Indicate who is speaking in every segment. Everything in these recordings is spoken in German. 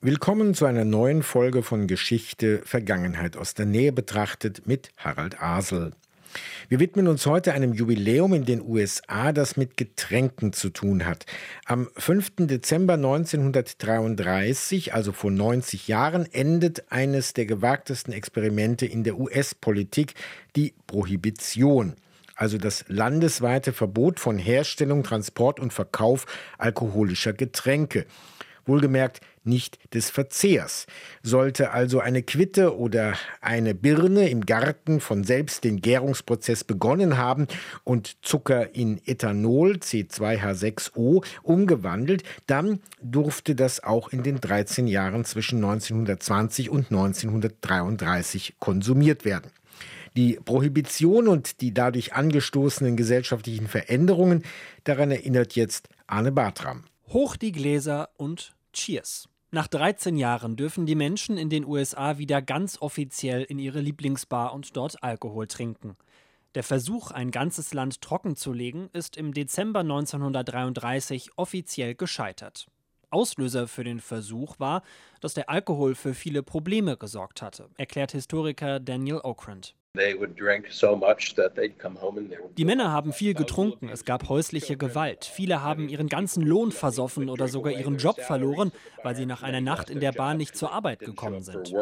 Speaker 1: Willkommen zu einer neuen Folge von Geschichte Vergangenheit aus der Nähe betrachtet mit Harald Asel. Wir widmen uns heute einem Jubiläum in den USA, das mit Getränken zu tun hat. Am 5. Dezember 1933, also vor 90 Jahren, endet eines der gewagtesten Experimente in der US-Politik, die Prohibition also das landesweite Verbot von Herstellung, Transport und Verkauf alkoholischer Getränke. Wohlgemerkt nicht des Verzehrs. Sollte also eine Quitte oder eine Birne im Garten von selbst den Gärungsprozess begonnen haben und Zucker in Ethanol C2H6O umgewandelt, dann durfte das auch in den 13 Jahren zwischen 1920 und 1933 konsumiert werden. Die Prohibition und die dadurch angestoßenen gesellschaftlichen Veränderungen, daran erinnert jetzt Arne Bartram.
Speaker 2: Hoch die Gläser und Cheers. Nach 13 Jahren dürfen die Menschen in den USA wieder ganz offiziell in ihre Lieblingsbar und dort Alkohol trinken. Der Versuch, ein ganzes Land trocken zu legen, ist im Dezember 1933 offiziell gescheitert. Auslöser für den Versuch war, dass der Alkohol für viele Probleme gesorgt hatte, erklärt Historiker Daniel Okrand. Die Männer haben viel getrunken, es gab häusliche Gewalt. Viele haben ihren ganzen Lohn versoffen oder sogar ihren Job verloren, weil sie nach einer Nacht in der Bar nicht zur Arbeit gekommen sind.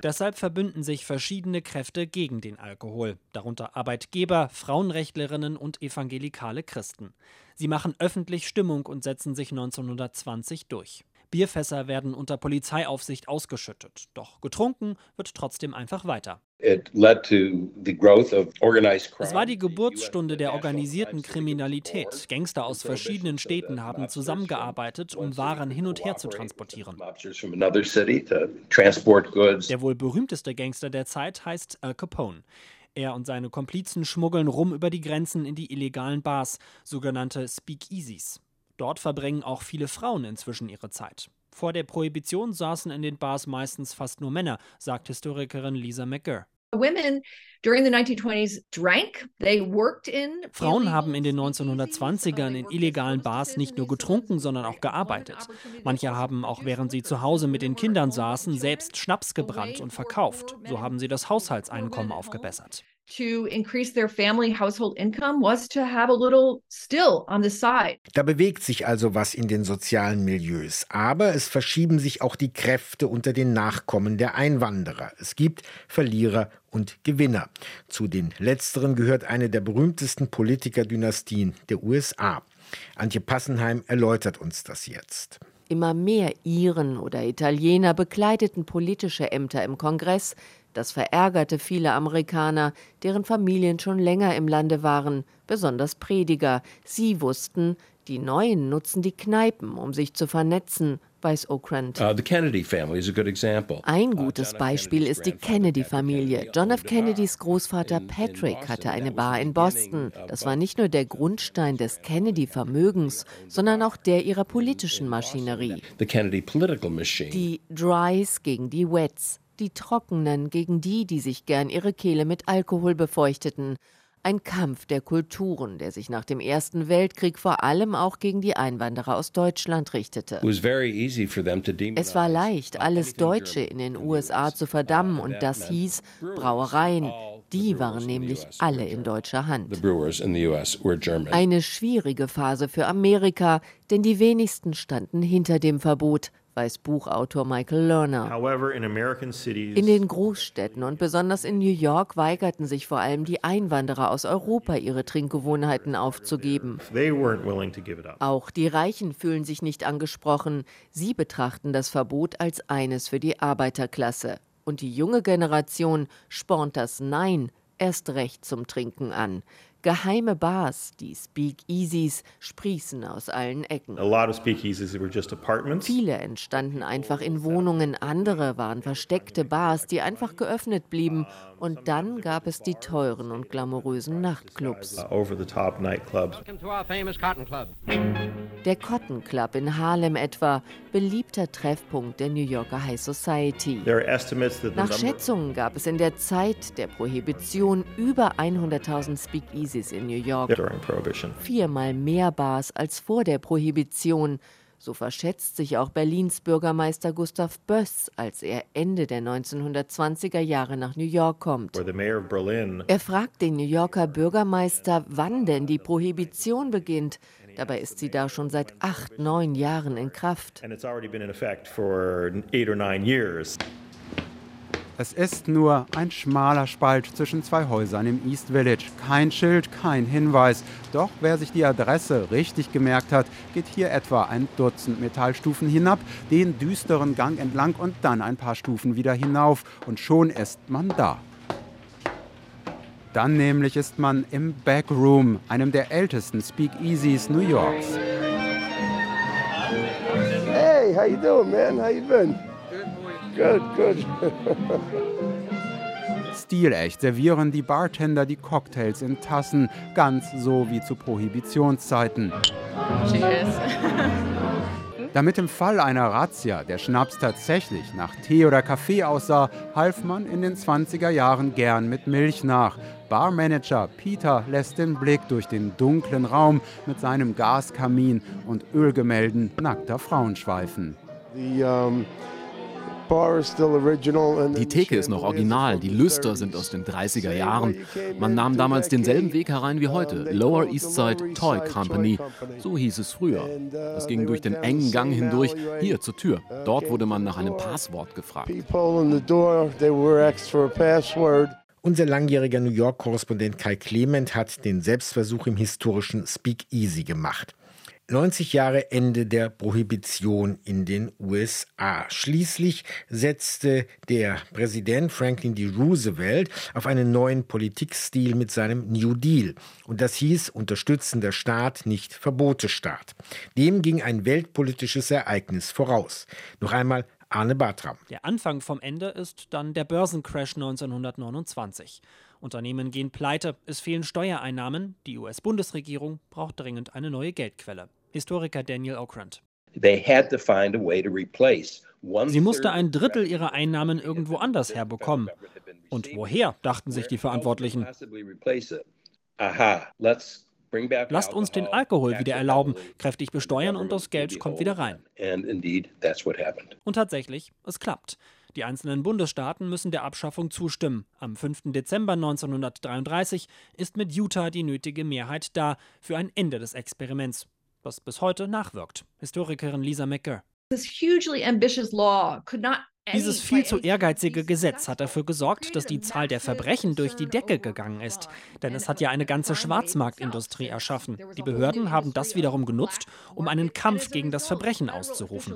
Speaker 2: Deshalb verbünden sich verschiedene Kräfte gegen den Alkohol, darunter Arbeitgeber, Frauenrechtlerinnen und evangelikale Christen. Sie machen öffentlich Stimmung und setzen sich 1920 durch. Bierfässer werden unter Polizeiaufsicht ausgeschüttet. Doch getrunken wird trotzdem einfach weiter. Es war die Geburtsstunde der organisierten Kriminalität. Gangster aus verschiedenen Städten haben zusammengearbeitet, um Waren hin und her zu transportieren. Der wohl berühmteste Gangster der Zeit heißt Al Capone. Er und seine Komplizen schmuggeln rum über die Grenzen in die illegalen Bars, sogenannte Speakeasies. Dort verbringen auch viele Frauen inzwischen ihre Zeit. Vor der Prohibition saßen in den Bars meistens fast nur Männer, sagt Historikerin Lisa McGurr. Frauen haben in den 1920ern in illegalen Bars nicht nur getrunken, sondern auch gearbeitet. Manche haben auch während sie zu Hause mit den Kindern saßen, selbst Schnaps gebrannt und verkauft. So haben sie das Haushaltseinkommen aufgebessert
Speaker 1: to increase their family household income was to have a little still on the side. Da bewegt sich also was in den sozialen Milieus, aber es verschieben sich auch die Kräfte unter den Nachkommen der Einwanderer. Es gibt Verlierer und Gewinner. Zu den letzteren gehört eine der berühmtesten Politikerdynastien der USA. Antje Passenheim erläutert uns das jetzt.
Speaker 3: Immer mehr Iren oder Italiener bekleideten politische Ämter im Kongress, das verärgerte viele Amerikaner, deren Familien schon länger im Lande waren, besonders Prediger. Sie wussten, die Neuen nutzen die Kneipen, um sich zu vernetzen, weiß Okrand. Uh, Ein uh, gutes Beispiel ist die Kennedy-Familie. John F. Kennedys Großvater Patrick hatte eine Bar in Boston. Das war nicht nur der Grundstein des Kennedy-Vermögens, sondern auch der ihrer politischen Maschinerie. Die Drys gegen die Wets die Trockenen gegen die, die sich gern ihre Kehle mit Alkohol befeuchteten. Ein Kampf der Kulturen, der sich nach dem Ersten Weltkrieg vor allem auch gegen die Einwanderer aus Deutschland richtete. Es war leicht, alles Deutsche in den USA zu verdammen, und das hieß Brauereien. Die waren nämlich alle in deutscher Hand. Eine schwierige Phase für Amerika, denn die wenigsten standen hinter dem Verbot weiß Buchautor Michael Lerner. In den Großstädten und besonders in New York weigerten sich vor allem die Einwanderer aus Europa, ihre Trinkgewohnheiten aufzugeben. Auch die Reichen fühlen sich nicht angesprochen. Sie betrachten das Verbot als eines für die Arbeiterklasse. Und die junge Generation spornt das Nein erst recht zum Trinken an. Geheime Bars, die Speakeasies, sprießen aus allen Ecken. Viele entstanden einfach in Wohnungen, andere waren versteckte Bars, die einfach geöffnet blieben. Und dann gab es die teuren und glamourösen Nachtclubs. Uh, der Cotton Club in Harlem etwa, beliebter Treffpunkt der New Yorker High Society. Nach Schätzungen gab es in der Zeit der Prohibition über 100.000 Speakeasies in New York. Viermal mehr Bars als vor der Prohibition. So verschätzt sich auch Berlins Bürgermeister Gustav Böss, als er Ende der 1920er Jahre nach New York kommt. Er fragt den New Yorker Bürgermeister, wann denn die Prohibition beginnt. Dabei ist sie da schon seit acht, neun Jahren in Kraft.
Speaker 4: Es ist nur ein schmaler Spalt zwischen zwei Häusern im East Village. Kein Schild, kein Hinweis. Doch wer sich die Adresse richtig gemerkt hat, geht hier etwa ein Dutzend Metallstufen hinab, den düsteren Gang entlang und dann ein paar Stufen wieder hinauf. Und schon ist man da. Dann nämlich ist man im Backroom, einem der ältesten Speakeasies New Yorks.
Speaker 5: Hey, how you doing, man? How you been? Good, good.
Speaker 4: Stilecht servieren die Bartender die Cocktails in Tassen, ganz so wie zu Prohibitionszeiten. Cheers. Damit im Fall einer Razzia der Schnaps tatsächlich nach Tee oder Kaffee aussah, half man in den 20er Jahren gern mit Milch nach. Barmanager Peter lässt den Blick durch den dunklen Raum mit seinem Gaskamin und Ölgemälden nackter Frauen schweifen.
Speaker 6: The, um die Theke ist noch original, die Lüster sind aus den 30er Jahren. Man nahm damals denselben Weg herein wie heute, Lower East Side Toy Company, so hieß es früher. Es ging durch den engen Gang hindurch, hier zur Tür. Dort wurde man nach einem Passwort gefragt.
Speaker 1: Unser langjähriger New York-Korrespondent Kai Clement hat den Selbstversuch im historischen Speakeasy gemacht. 90 Jahre Ende der Prohibition in den USA. Schließlich setzte der Präsident Franklin D. Roosevelt auf einen neuen Politikstil mit seinem New Deal. Und das hieß unterstützender Staat, nicht Verbotestaat. Dem ging ein weltpolitisches Ereignis voraus. Noch einmal Arne Bartram.
Speaker 2: Der Anfang vom Ende ist dann der Börsencrash 1929. Unternehmen gehen pleite, es fehlen Steuereinnahmen, die US-Bundesregierung braucht dringend eine neue Geldquelle. Historiker Daniel Okrand. Sie musste ein Drittel ihrer Einnahmen irgendwo anders herbekommen. Und woher, dachten sich die Verantwortlichen. Lasst uns den Alkohol wieder erlauben, kräftig besteuern und das Geld kommt wieder rein. Und tatsächlich, es klappt. Die einzelnen Bundesstaaten müssen der Abschaffung zustimmen. Am 5. Dezember 1933 ist mit Utah die nötige Mehrheit da für ein Ende des Experiments was bis heute nachwirkt. Historikerin Lisa McGurr. Dieses viel zu ehrgeizige Gesetz hat dafür gesorgt, dass die Zahl der Verbrechen durch die Decke gegangen ist. Denn es hat ja eine ganze Schwarzmarktindustrie erschaffen. Die Behörden haben das wiederum genutzt, um einen Kampf gegen das Verbrechen auszurufen.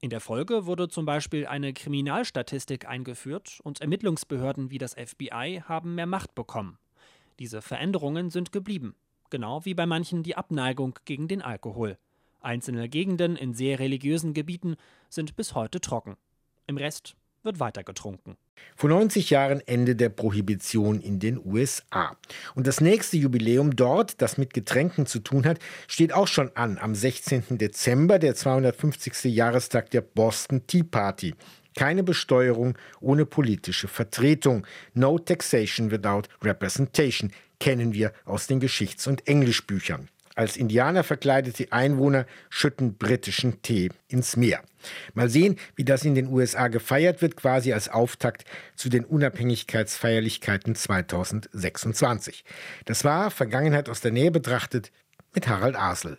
Speaker 2: In der Folge wurde zum Beispiel eine Kriminalstatistik eingeführt und Ermittlungsbehörden wie das FBI haben mehr Macht bekommen. Diese Veränderungen sind geblieben genau wie bei manchen die Abneigung gegen den Alkohol. Einzelne Gegenden in sehr religiösen Gebieten sind bis heute trocken. Im Rest wird weiter getrunken.
Speaker 1: Vor 90 Jahren Ende der Prohibition in den USA. Und das nächste Jubiläum dort, das mit Getränken zu tun hat, steht auch schon an am 16. Dezember, der 250. Jahrestag der Boston Tea Party. Keine Besteuerung ohne politische Vertretung. No taxation without representation kennen wir aus den Geschichts- und Englischbüchern. Als Indianer verkleidete Einwohner schütten britischen Tee ins Meer. Mal sehen, wie das in den USA gefeiert wird, quasi als Auftakt zu den Unabhängigkeitsfeierlichkeiten 2026. Das war Vergangenheit aus der Nähe betrachtet mit Harald Asel.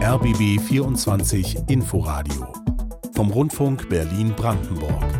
Speaker 7: RBB 24 Inforadio vom Rundfunk Berlin-Brandenburg.